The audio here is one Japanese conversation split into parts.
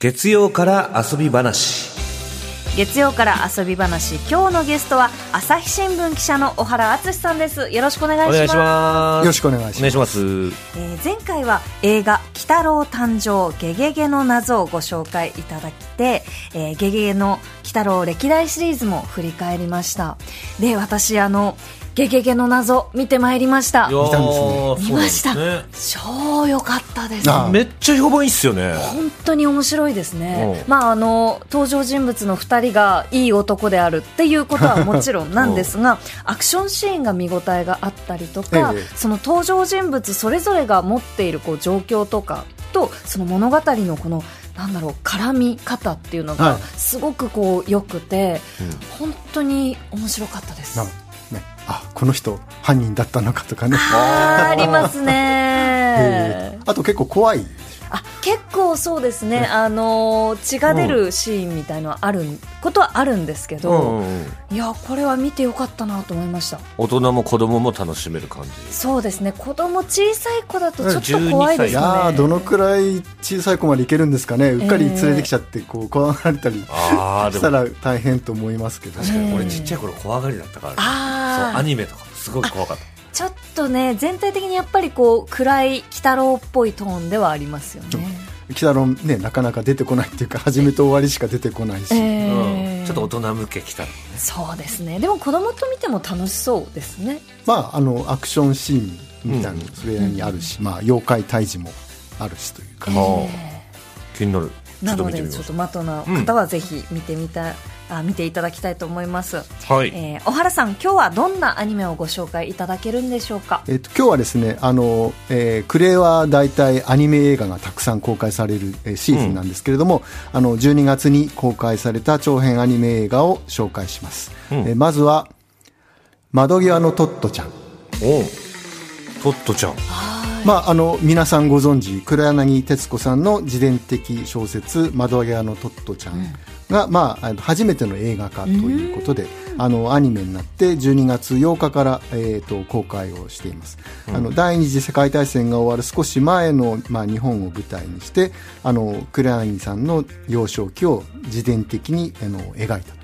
月曜から遊び話。月曜から遊び話。今日のゲストは朝日新聞記者の小原敦さんです。よろしくお願いします。お願いします。よろしくお願いします。お願いします。えー前回は映画「鬼太郎誕生ゲゲゲの謎」をご紹介いただきて、えーゲゲゲの鬼太郎歴代シリーズも振り返りました。で私あのゲゲゲの謎見てまいりました。見たんですね。見ました。ね。超良かったです。あめっちゃ評判いいっすよね。本当に面白いですね。う、んまあ、あの登場人物の2人がいい男であるっていうことはもちろんなんですが アクションシーンが見応えがあったりとか、ええ。その登場人物それぞれが持っているこう状況とかとその物語のこのなんだろう絡み方っていうのがはい。すごくこう良くて、本当に面白かったです。あこの人犯人だったのかとかねあります えねー。あと結構怖いあ結構そうですね、あのー血が出るシーンみたいのはあることはあるんですけど、いやこれは見てよかったなと思いました。大人も子供も楽しめる感じ。そうですね。子供小さい子だとちょっと怖いですね。いやーどのくらい小さい子までいけるんですかね。うっかり連れてきちゃってこう怖がられたりしたら大変と思いますけど確かに。俺うんちっちゃい頃怖がりだったからね。あー。そうアニメとかすごい怖かったちょっとね全体的にやっぱりこう暗い鬼太郎っぽいトーンではありますよね、鬼太郎ねなかなか出てこないっていうか初めと終わりしか出てこないし、えーうん。ちょっと大人向け来たのね。そうですね。でも子供と見ても楽しそうですね。まああのアクションシーンみたいなのもそれにあるし、まあ妖怪退治もあるしというか、あー気になる。なのでちょっと的な方はぜひ見てみた、あ見ていただきたいと思います、うはい。えー小原さん今日はどんなアニメをご紹介いただけるんでしょうか？えっと今日はですねあの、えークレイは大体アニメ映画がたくさん公開される、えーシーズンなんですけれども、あの12月に公開された長編アニメ映画を紹介します、うん。えーまずは「窓際のトットちゃん」おう。トットちゃん。まあ、あの皆さんご存知黒柳徹子さんの自伝的小説「窓際のトットちゃんが」まあ、初めての映画化ということで、あのアニメになって12月8日から、えー、と公開をしています、あの第二次世界大戦が終わる少し前の、まあ、日本を舞台にしてあの黒柳さんの幼少期を自伝的にあの描いた、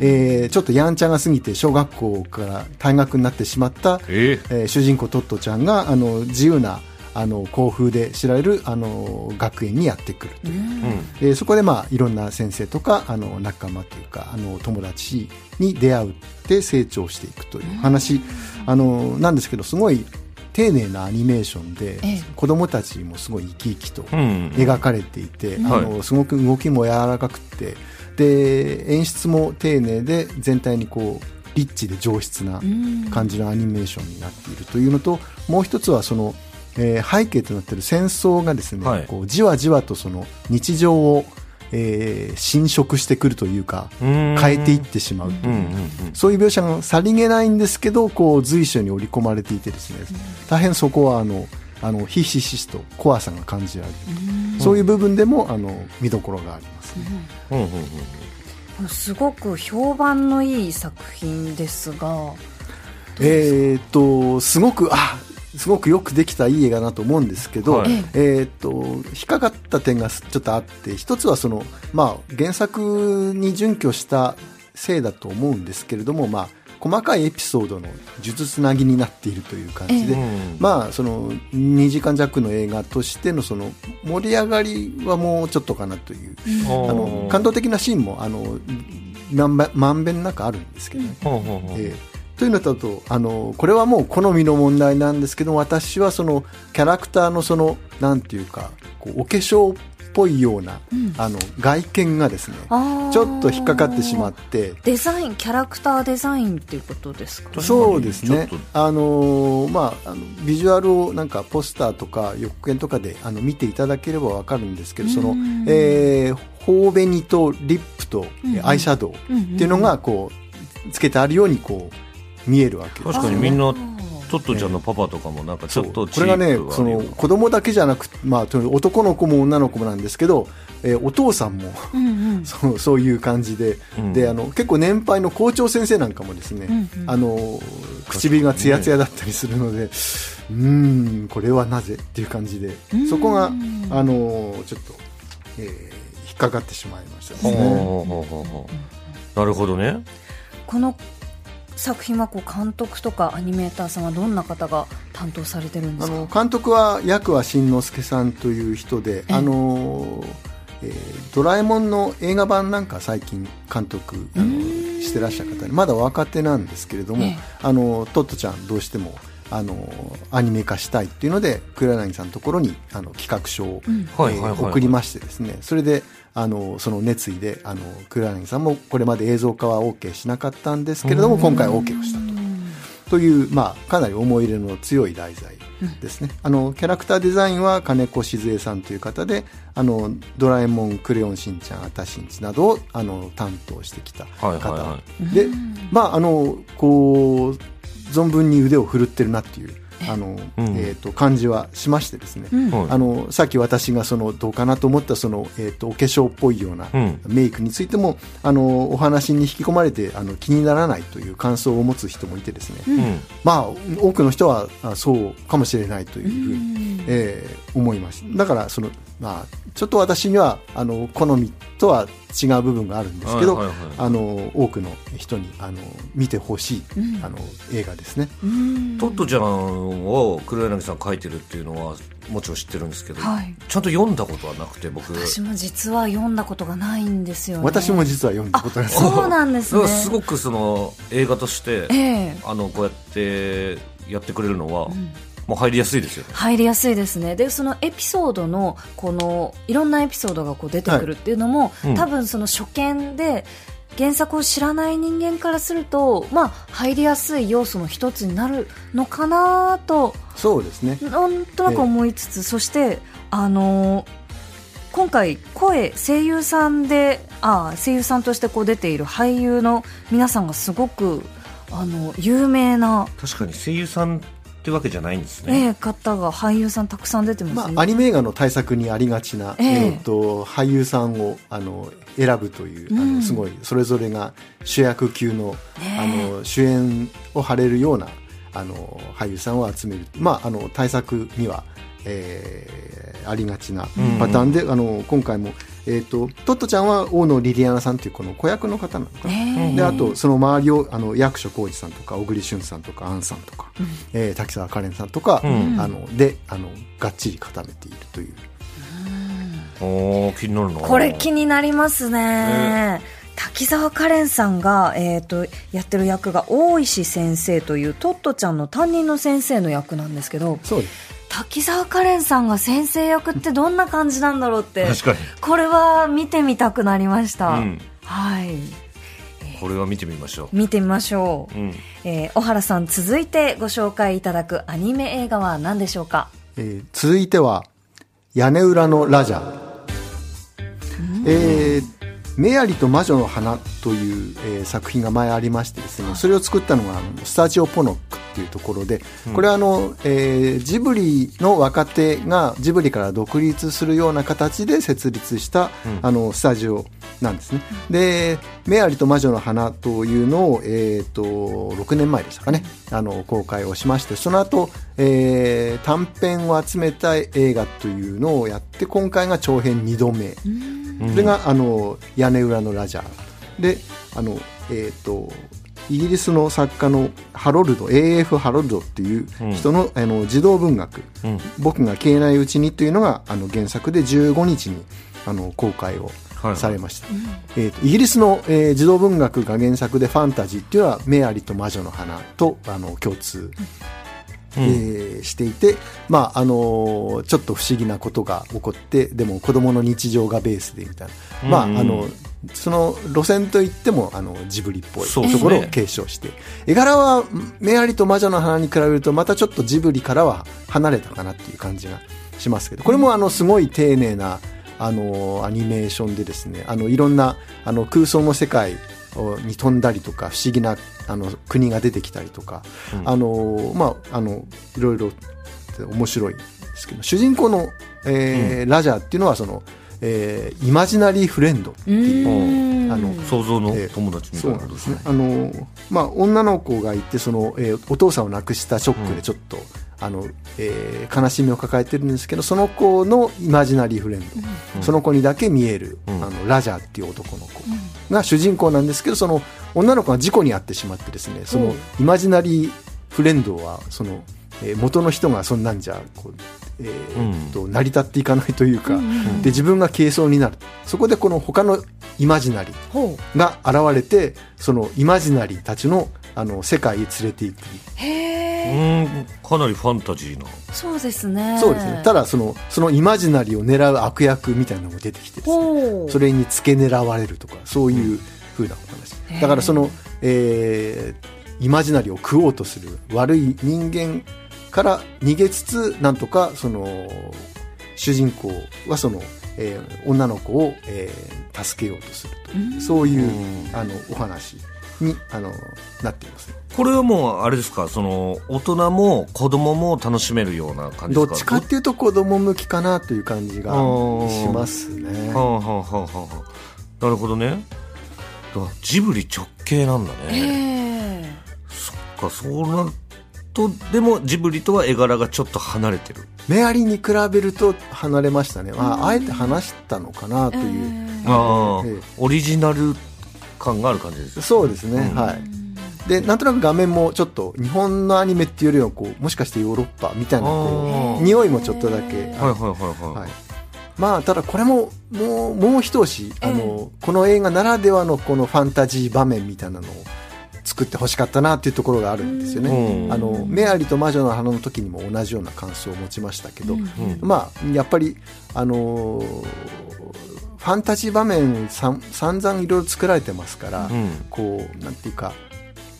えーちょっとやんちゃが過ぎて小学校から退学になってしまったえ。えー主人公トットちゃんがあの自由なあの校風で知られるあの学園にやってくるという、えーそこで、まあ、いろんな先生とかあの仲間というかあの友達に出会うって成長していくという話、あのなんですけどすごい丁寧なアニメーションで、ええ。子供たちもすごい生き生きとうん描かれていて、んあのすごく動きも柔らかくて。で演出も丁寧で全体にこうリッチで上質な感じのアニメーションになっているというのともう一つはその、えー背景となっている戦争がですね、はい。こうじわじわとその日常を、えー侵食してくるというかうん。変えていってしまうという。うんうんうん。そういう描写がさりげないんですけどこう随所に織り込まれていてですね。大変そこはあのあのひしひしと怖さが感じられるそういう部分でもあの見どころがありますね。うん。うんうんすごく評判のいい作品ですがえーっとすごくあすごくよくできたいい映画だなと思うんですけど、はい。えーっと引っかかった点がちょっとあって一つはその、まあ、原作に準拠したせいだと思うんですけれども、まあ、細かいエピソードの術つなぎになっているという感じで、ええまあ、その2時間弱の映画としてのその盛り上がりはもうちょっとかなという、うん。あの感動的なシーンもあのまんべまんべんなくあるんですけどね。えーというのだとあのこれはもう好みの問題なんですけど私はそのキャラクターのそのなんていうかこうお化粧っぽいような、あの外見がですねちょっと引っかかってしまって。デザインキャラクターデザインっていうことですか？ねそうですね。あのーまああのビジュアルをなんかポスターとか予告編とかであの見ていただければわかるんですけどその、えー、頬紅とリップと、えーアイシャドウっていうのがこうつけてあるようにこう見えるわけです。確かにみんなトットちゃんのパパとかもなんかちょっとこれがねその子供だけじゃなくまあ男の子も女の子もなんですけど、えーお父さんもうんうん。そうそういう感じで,、うん。であの結構年配の校長先生なんかもですね、あの唇がツヤツヤだったりするのでうーんこれはなぜっていう感じでそこがあのちょっと、えー引っかかってしまいましたですね。ほうほうほうほう。なるほどね。この作品はこう監督とかアニメーターさんはどんな方が担当されてるんですか？あの監督は役は新之助さんという人で、えあのえードラえもんの映画版なんか最近監督あのしてらっしゃる方でまだ若手なんですけれども、ええ。あのトットちゃんどうしてもあのアニメ化したいっていうので黒柳さんのところにあの企画書を、送りましてですねそれであのその熱意であの黒柳さんもこれまで映像化は OK しなかったんですけれども今回 OK をしたと。という、まあ、かなり思い入れの強い題材ですね、あのキャラクターデザインは金子静江さんという方で「あのドラえもんクレヨンしんちゃんあたしんち」などをあの担当してきた方、でまああのこう存分に腕を振るってるなっていうあの、うん。えー、と感じはしましてですね、あのさっき私がそのどうかなと思ったその、えー、とお化粧っぽいようなうん。メイクについても、あのお話に引き込まれてあの気にならないという感想を持つ人もいてですね、うん。まあ多くの人はあそうかもしれないというふうに、ん。えー思います。だからその、まあ、ちょっと私にはあの好みとは違う部分があるんですけど、はいはいはい。あの多くの人にあの見てほしい、うん。あの映画ですね。うん。トットちゃんを黒柳さん書いてるっていうのはもちろん知ってるんですけど、はい。ちゃんと読んだことはなくて僕。私も実は読んだことがないんですよね。私も実は読んだことがあるそうなんですね。だからすごくその映画として、ええ。あのこうやってやってくれるのは、んもう入りやすいですよね。入りやすいですね。でそのエピソードのこのいろんなエピソードがこう出てくるっていうのも、うん。多分その初見で原作を知らない人間からするとまあ入りやすい要素の一つになるのかなとそうですね。なんとなく思いつつ、そしてあの今回声声優さんであ声優さんとしてこう出ている俳優の皆さんがすごくあの有名な、確かに声優さんってわけじゃないんですえね、え方が俳優さんたくさん出てますまあ、ね、アニメ映画の対策にありがちな、ええ。えーと俳優さんをあの選ぶという、あうん。のすごいそれぞれが主役級の,、ねえ。あの主演を張れるようなあの俳優さんを集める、まあ、あの対策には、えーありがちなパターンで、あの今回も、えー、とトットちゃんは大野リリアナさんというこの子役の方なのかな。ええであとその周りをあの役所広司さんとか小栗旬さんとか杏さんとか、えー滝沢カレンさんとか、うん。あのであのがっちり固めているという。おー気になるな。これ気になりますね。滝沢カレンさんが、えー、とやってる役が大石先生というトットちゃんの担任の先生の役なんですけどそうです滝沢カレンさんが先生役ってどんな感じなんだろうって確かに。これは見てみたくなりました、うん。はい。これは見てみましょ見てみましょう、う、うん、えー小原さん続いてご紹介いただくアニメ映画は何でしょうか？えー続いては屋根裏のラジャー、えーメアリと魔女の花という、えー作品が前ありましてですね、それを作ったのがスタジオポノックっていうところで、これはあの、えージブリの若手がジブリから独立するような形で設立した、あのスタジオなんですね。で、メアリと魔女の花というのを、えっ、と、6年前でしたかね、あの、公開をしまして、その後、えー短編を集めた映画というのをやって、今回が長編2度目。それが、あの、屋根裏のラジャー。で、あの、えっ、と、イギリスの作家のハロルド AF ハロルドっていう人の,、あの児童文学、うん僕が消えないうちに」というのがあの原作で15日にあの公開をはいされました、えーとイギリスの、えー児童文学が原作でファンタジーっていうのは「メアリと魔女の花と」あの共通、えーしていて、まああのーちょっと不思議なことが起こってでも子供の日常がベースでみたいな、まあうん。うんあのその路線といってもあのジブリっぽいところを継承して、絵柄はメアリと魔女の花に比べるとまたちょっとジブリからは離れたかなっていう感じがしますけどこれもあのすごい丁寧なあのアニメーションでですねあのいろんなあの空想の世界をに飛んだりとか不思議なあの国が出てきたりとか、あのまああのいろいろ面白いですけど主人公の、えーラジャーっていうのはその、えーイマジナリーフレンドっていうあの想像のえー友達みたそいうなこですね。あの、まあ、女の子がいて、その、えーお父さんを亡くしたショックでちょっと、あの、えー悲しみを抱えてるんですけどその子のイマジナリーフレンド、その子にだけ見える、うん。あのラジャーっていう男の子が主人公なんですけどその女の子が事故に遭ってしまってですねそのイマジナリーフレンドはその、えー元の人がそんなんじゃこう、えーっと成り立っていかないというか、で自分が軽装になる。そこでこの他のイマジナリーが現れてそのイマジナリーたちのあの世界へ連れていく。へえうんかなりファンタジーな。そうですね。そうですね。ただそのそのイマジナリーを狙う悪役みたいなのも出てきてね。それに付け狙われるとかそういう風なお話、だからその、えーイマジナリーを食おうとする悪い人間から逃げつつなんとかその主人公はその、えー女の子を、えー助けようとするというそういうあのお話にあのなっています。ねこれはもうあれですか？その大人も子供も楽しめるような感じですか？どっちかっていうと子供向きかなという感じがうんしますね。はあはあはあはあはあ。なるほどね。だからジブリ直系なんだえね、えそっかそうなるとでもジブリとは絵柄がちょっと離れてる。メアリーに比べると離れましたね、まあ、あえて話したのかなという、ああ、ええ。オリジナル感がある感じですそうですね、うん。はい。でなんとなく画面もちょっと日本のアニメっていうよりはこうもしかしてヨーロッパみたいなこあう匂いもちょっとだけ、はい。はいはいはい、はい。まあただこれももうもう一押しあの、この映画ならではのこのファンタジー場面みたいなのを作ってほしかったなっていうところがあるんですよね、うん。あのメアリと魔女の花の時にも同じような感想を持ちましたけど、うん。まあやっぱりあのーファンタジー場面さん散々いろいろ作られてますから、うん。こうなんていうか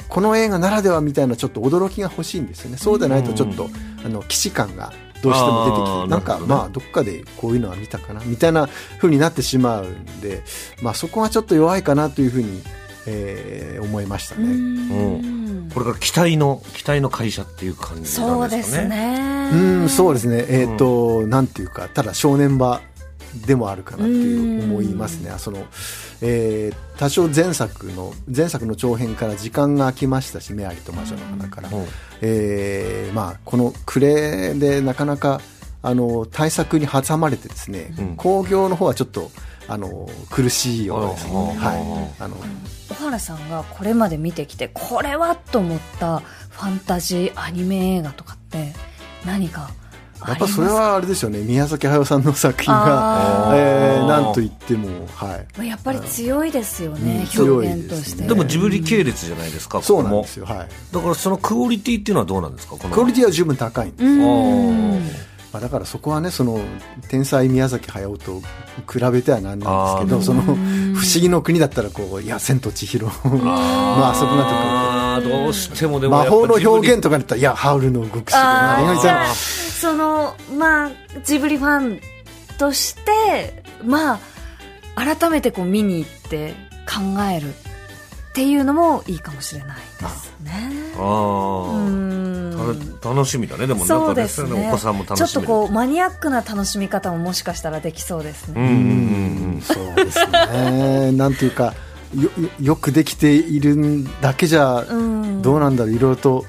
この映画ならではみたいなちょっと驚きが欲しいんですよね。そうでないとちょっと、あの既視感がどうしても出てきてなんかね。まあどっかでこういうのは見たかなみたいな風になってしまうんで、まあ、そこはちょっと弱いかなというふうに、えー思いましたね。うん。これから期待の期待の会社っていう感じそうでなんですかね。すね。うん、そうですね。えっ、と、なんていうか、ただ正念場でもあるかなっていう思いますね。その、えー多少前作の、前作の長編から時間が空きましたし、メアリと魔女の花から。うんえーまあ、この暮れでなかなか、あの、対策に挟まれてですね、うん興行の方はちょっと、あの、苦しいようですね。はい。あの、小原さんがこれまで見てきてこれはと思ったファンタジーアニメ映画とかって何かあやっぱそれはあれですよね、宮崎駿さんの作品が、えーなんと言っても、はい。まあやっぱり強いですよね、うん。強表いですね現として。でもジブリ系列じゃないですか、ここもそうなんですよ、はい。だからそのクオリティっていうのはどうなんですか？クオリティは十分高いんです、うん。まあ、だからそこはねその天才宮崎駿と比べてはなんなんですけあどその不思議の国だったらこういや千と千尋まあそこがあー。どうしてもでとかも魔法の表現ととかだったらいやハウルの動く城そのまあジブリファンとしてまあ改めてこう見に行って考えるっていうのもいいかもしれないですね。あうあ楽しみだね。でもそうですね。お子さんも楽しめるちょっとこうマニアックな楽しみ方ももしかしたらできそうですね、うんうんうんそうですね。なんていうかよよよくできているだけじゃうん。どうなんだろう。いろいろと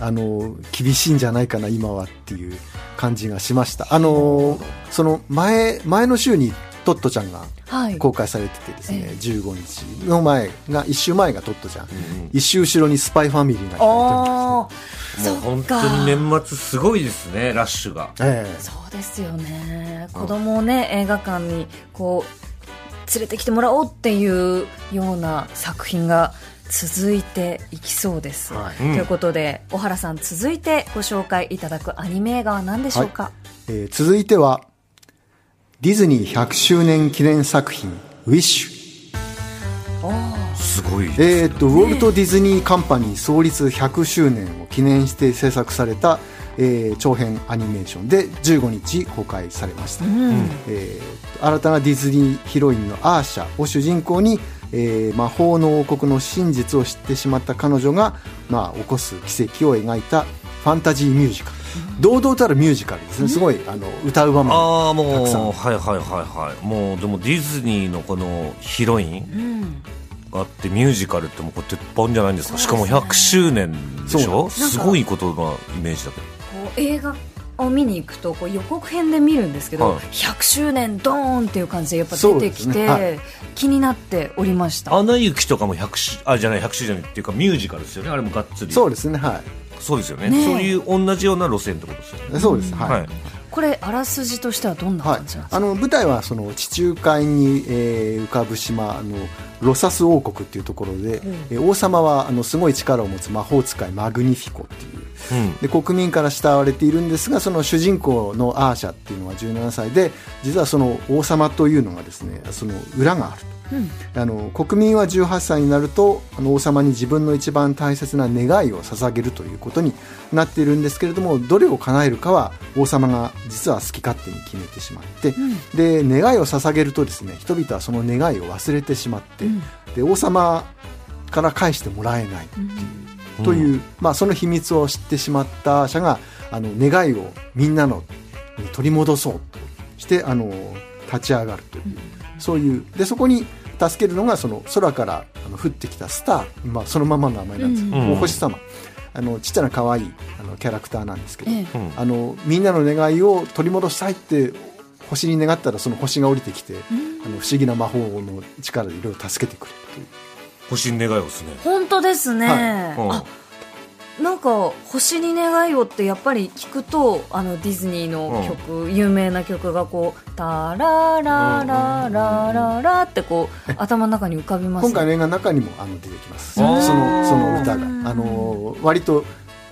あの厳しいんじゃないかな今はっていう感じがしました。あのその前前の週にトットちゃんがはい。公開されててですね、ええ。15日の前が1週前がトットちゃん、ん一週後ろにスパイファミリーが控ああもう本当に年末すごいですねラッシュが。え。そうですよね。子供をね映画館にこう連れてきてもらおうっていうような作品が続いていきそうです、はい。ということで小原さん続いてご紹介いただくアニメ映画は何でしょうか、えー続いてはディズニー100周年記念作品「ウィッシュすごいえー、とウォルト・ディズニー・カンパニー創立100周年を記念して制作された、えー長編アニメーションで15日公開されました、えーと新たなディズニーヒロインのアーシャを主人公に、えー魔法の王国の真実を知ってしまった彼女が、まあ、起こす奇跡を描いたファンタジーミュージカル、堂々たるミュージカルですね。すごいあの歌う場面ああもうたくさん。はいはいはいはい。もうでもディズニーのこのヒロインがあってミュージカルってもうこれ鉄板じゃないん。ですかしかも100周年でしょすごいことなイメージだけど映画を見に行くとこう予告編で見るんですけど、はい。100周年ドーンっていう感じでやっぱ出てきて、ね。はい。気になっておりました。アナ雪とかも100周あじゃない100周年っていうかミュージカルですよね。あれもがっつり。そうですねはそうですよね。ねえ。そういう同じような路線ってことですよね。いそうですはい、はい。これあらすじとしてはどんなはい感じなんですか、あの舞台はその地中海に、えー浮かぶ島あのロサス王国っていうところで、えー王様はあのすごい力を持つ魔法使いマグニフィコっていううん。で国民から慕われているんですがその主人公のアーシャっていうのは17歳で実はその王様というのがですねその裏があると。あの国民は18歳になるとあの王様に自分の一番大切な願いを捧げるということになっているんですけれどもどれを叶えるかは王様が実は好き勝手に決めてしまって、で願いを捧げるとですね人々はその願いを忘れてしまって、で王様から返してもらえないっていう、という、まあ、その秘密を知ってしまったアーシャがあの願いをみんなのに取り戻そうとしてあの立ち上がるという、そういうでそこに助けるのがその空からあの降ってきたスター、まあ、そのままの名前なんです。けど、うん。お星様。あのちっちゃな可愛いあのキャラクターなんですけど、あのみんなの願いを取り戻したいって星に願ったらその星が降りてきて、あの不思議な魔法の力でいろいろ助けてくれるという星に願いをですね。本当ですね、はい。あなんか「星に願いを」ってやっぱり聞くとあのディズニーの曲、有名な曲がこう「タララララララ」ってこう頭の中に浮かびます今回の映画の中にもあの出てきます。そのその歌が。あの割と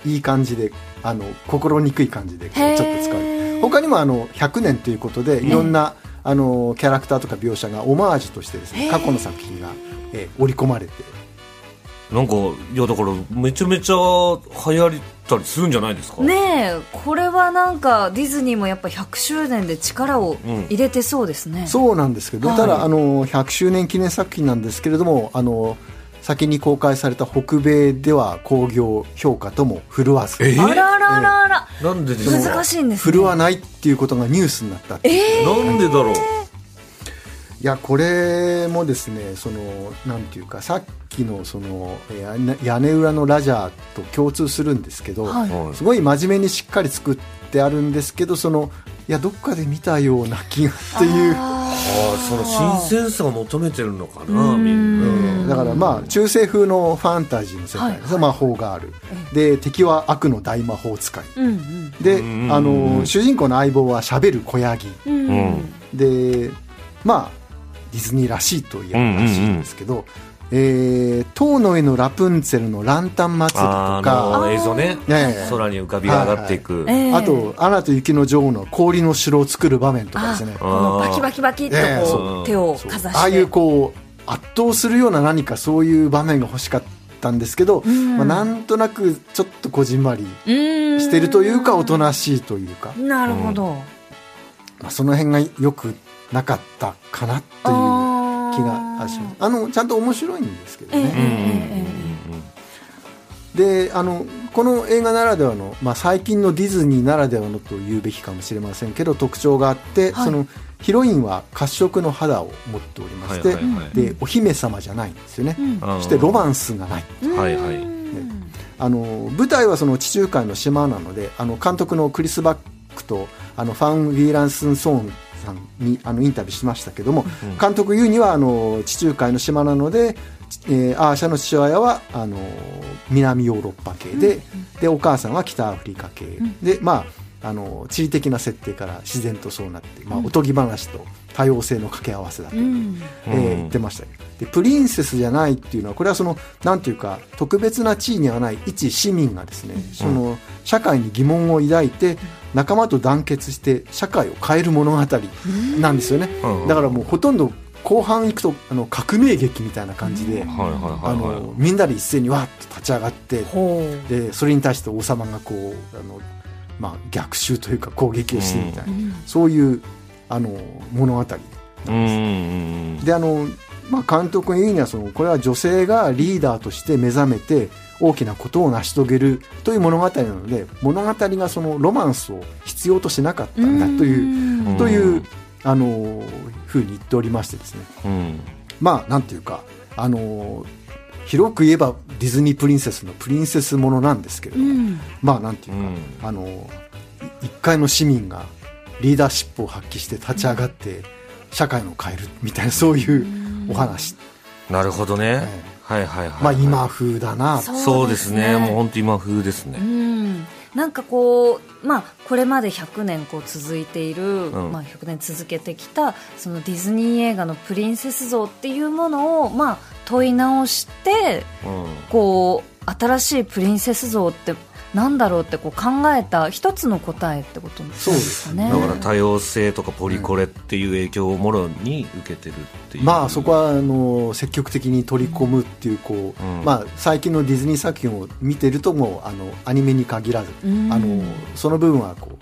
いい感じであの心にくい感じでちょっと使われへーる他にもあの100年ということでいろんな、あのキャラクターとか描写がオマージュとしてですね過去の作品が、えー織り込まれて。なんかいやだからめちゃめちゃ流行ったりするんじゃないですか？ねえこれはなんかディズニーもやっぱ100周年で力を入れてそうですね、そうなんですけど、はい。ただあの100周年記念作品なんですけれどもあの先に公開された北米では興行評価とも振るわず。えあらららら、なんでですか？難しいんですね。振るわないっていうことがニュースになったっていう。なんでだろう？いやこれもですねそのなんていうかさっきのそのえー屋根裏のラジャーと共通するんですけど、はい。はい。すごい真面目にしっかり作ってあるんですけどそのいやどっかで見たような気がっていう。ああその新鮮さを求めてるのかなみんな。うんだからまあ中世風のファンタジーの世界はい魔法がある、で敵は悪の大魔法使い。うんうん。でうんあの主人公の相棒はしゃべる子ヤギ。でまあディズニーらしいと言えばらしいんですけど、えー塔の上のラプンツェルのランタン祭りとあかの映像ね。ええ。空に浮かび上がっていく。ええあと「アナと雪の女王」の氷の城を作る場面とかですね。このバキバキバキっとええこそうう。手をかざして。ああいうこう圧倒するような何かそういう場面が欲しかったんですけど、ん。まあ、なんとなくちょっとこじんまりうーん。してるというかおとなしいというか、なるほど、まあ、その辺がよくなかったかなという気がします。あのちゃんと面白いんですけどええね、ええであのこの映画ならではの、まあ、最近のディズニーならではのと言うべきかもしれませんけど特徴があって、はい。そのヒロインは褐色の肌を持っておりまして、はいはいはい。でお姫様じゃないんですよね、うん。そしてロマンスがない。はいはい。あの舞台はその地中海の島なのであの監督のクリス・バックとあのファン・ウィーランスン・ソーンさんにあのインタビューしましたけども、監督言うにはあの地中海の島なので、えーアーシャの父親はあの南ヨーロッパ系で,、でお母さんは北アフリカ系、でまああの地理的な設定から自然とそうなって、まあ、おとぎ話と多様性の掛け合わせだという、うん。えー言ってましたよ。でプリンセスじゃないっていうのはこれはそのなんていうか特別な地位にはない一市民がですね、その社会に疑問を抱いて仲間と団結して社会を変える物語なんですよね、うん。だからもうほとんど後半行くとあの革命劇みたいな感じで、みんなで一斉にわっと立ち上がってでそれに対して王様がこうあの、まあ、逆襲というか攻撃をしてみたいな、そういうあの物語うんうんであの、まあ、監督が言うにはそのこれは女性がリーダーとして目覚めて大きなことを成し遂げるという物語なので物語がそのロマンスを必要としなかったんだといううん。というあのふうに言っておりましてですね。うん。まあなんていうかあの広く言えばディズニープリンセスのプリンセスものなんですけれども、うん。まあなんていうか、うん。あの一回の市民がリーダーシップを発揮して立ち上がって社会を変えるみたいなそういうお話、なるほどね、えはいはいはいまあ今風だなそうですね。ですね。もう本当今風ですね、うんなんかこう、まあ、これまで100年こう続いている、ん。まあ、100年続けてきたそのディズニー映画のプリンセス像っていうものを、まあ、問い直してうん。こう新しいプリンセス像ってなんだろうってこう考えた一つの答えってことなんそうでですすかね。だから多様性とかポリコレっていう影響をもろに受けてるっていう。まあそこはあの積極的に取り込むっていうこう、うん。まあ、最近のディズニー作品を見てるともうあのアニメに限らず、うん。あのその部分はこ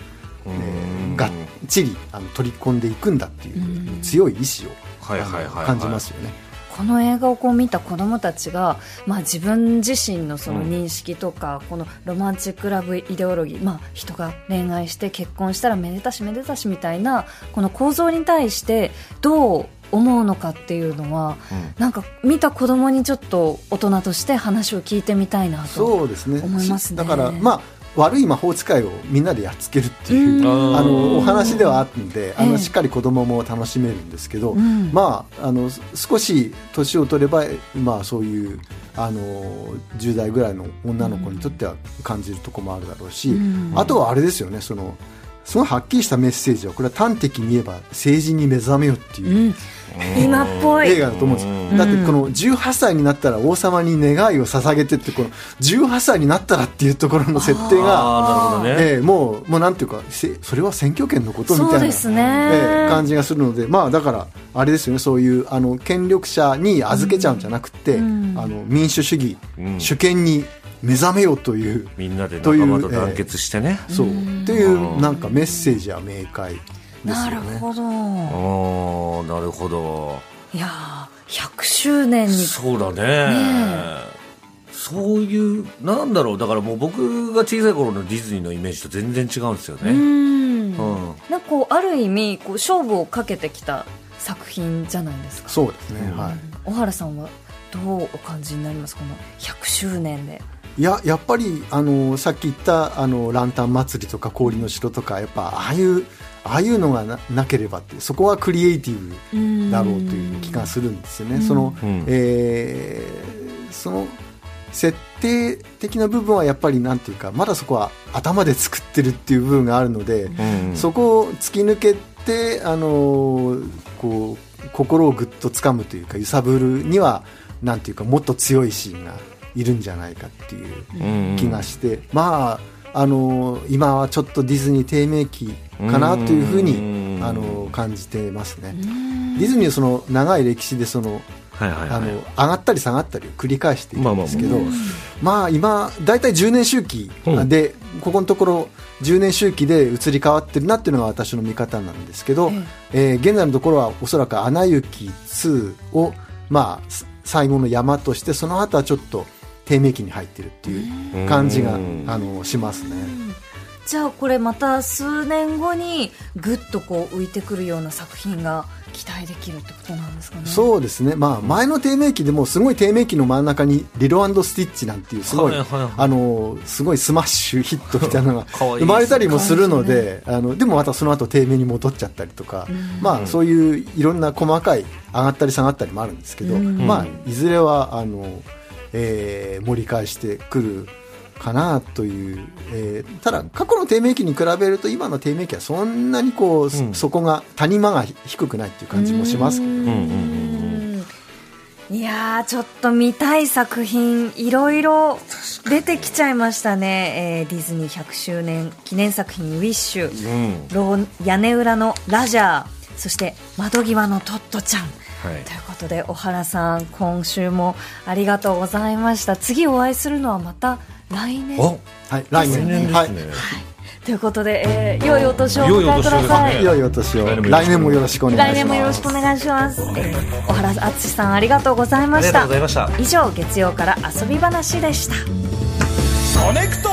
う、うえんーがっちりあの取り込んでいくんだっていううん。強い意志を、感じますよね。この映画をこう見た子供たちが、まあ、自分自身のその認識とか、このロマンチックラブイデオロギー、まあ、人が恋愛して結婚したらめでたしめでたしみたいなこの構造に対してどう思うのかっていうのは、うん。なんか見た子供にちょっと大人として話を聞いてみたいなとそうですね。思いますね。だからまあ悪い魔法使いをみんなでやっつけるっていううん。あのお話ではあるんであえ。えのしっかり子供も楽しめるんですけど、うん。まああの少し年を取れば、まあ、そういうあの10代ぐらいの女の子にとっては感じるところもあるだろうし、うん。あとはあれですよねそのすごいはっきりしたメッセージはこれは端的に言えば政治に目覚めよっていううん、今っぽい。映画だと思うんですよ、うん。だってこの18歳になったら王様に願いを捧げてってこの18歳になったらっていうところの設定が、ね、ええもうもうなんていうかせそれは選挙権のことみたいなそうですね、ええ感じがするのでまあだからあれですよね。そういうあの権力者に預けちゃうんじゃなくて、うん。あの民主主義、うん。主権に目覚めよという、みんなでという仲間と団結してね、そうっていうなんかメッセージは明快ですなるよね。ほど、ああなるほど。いやー100周年に。そうだね。ねそういうなんだろう。だからもう僕が小さい頃のディズニーのイメージと全然違うんですようね、ん。うん。なんかこうある意味こう勝負をかけてきた作品じゃないですか。そうですね、うん。はい小原さんはどうお感じになります？この100周年で。いややっぱりあのさっき言ったあのランタン祭りとか氷の城とかやっぱああいうああいうのがななければってそこはクリエイティブだろうという気がするんですよね。うん。その、うん。えーその設定的な部分はやっぱりなんていうかまだそこは頭で作ってるっていう部分があるので、うんそこを突き抜けてあのこう心をぐっと掴むというか揺さぶるにはなんていうかもっと強いシーンがいるんじゃないかっていううん気がして、まああの今はちょっとディズニー低迷期かなというふうにうん。あの感じてますね。ディズニーはその長い歴史でそのはいはいはい。あの上がったり下がったりを繰り返しているんですけど、まあまあ今大体10年周期で、ここのところ10年周期で移り変わってるなっていうのが私の見方なんですけど、えー現在のところはおそらく「アナ雪2」をまあす最後の山としてその後はちょっと低迷期に入ってるっていう感じがうんあのしますね。じゃあこれまた数年後にぐっとこう浮いてくるような作品が期待できるってことなんですかね。そうですね、まあ、前の低迷期でもすごい低迷期の真ん中に「リロ&スティッチ」なんていうすごいはいはいはい。あのすごいスマッシュヒットみたいなのが 生まれたりもするのであのでもまたその後低迷に戻っちゃったりとか、まあ、そういういろんな細かい上がったり下がったりもあるんですけど、うん。まあ、いずれはあの、えー盛り返してくるかなという、えーただ過去の低迷期に比べると今の低迷期はそんなにこう、ん。そこが谷間が低くないっていう感じもしますけどね。うんうんいやーちょっと見たい作品いろいろ出てきちゃいましたね、えーディズニー100周年記念作品「ウィッシュ」うん。ロー屋根裏のラジャー。そして窓際のトットちゃん。はい。ということで小原さん今週もありがとうございました。次お会いするのはまた来年。おはい、来年。年ですね、はい。ということで、えー良いお年をお迎えください。良いお年を。来年も来年もよろしくお願いします。来年もよろしくお願いします、えー小原敦さんありがとうございまありがとうしたございました。以上月曜から遊び話でした。コネクト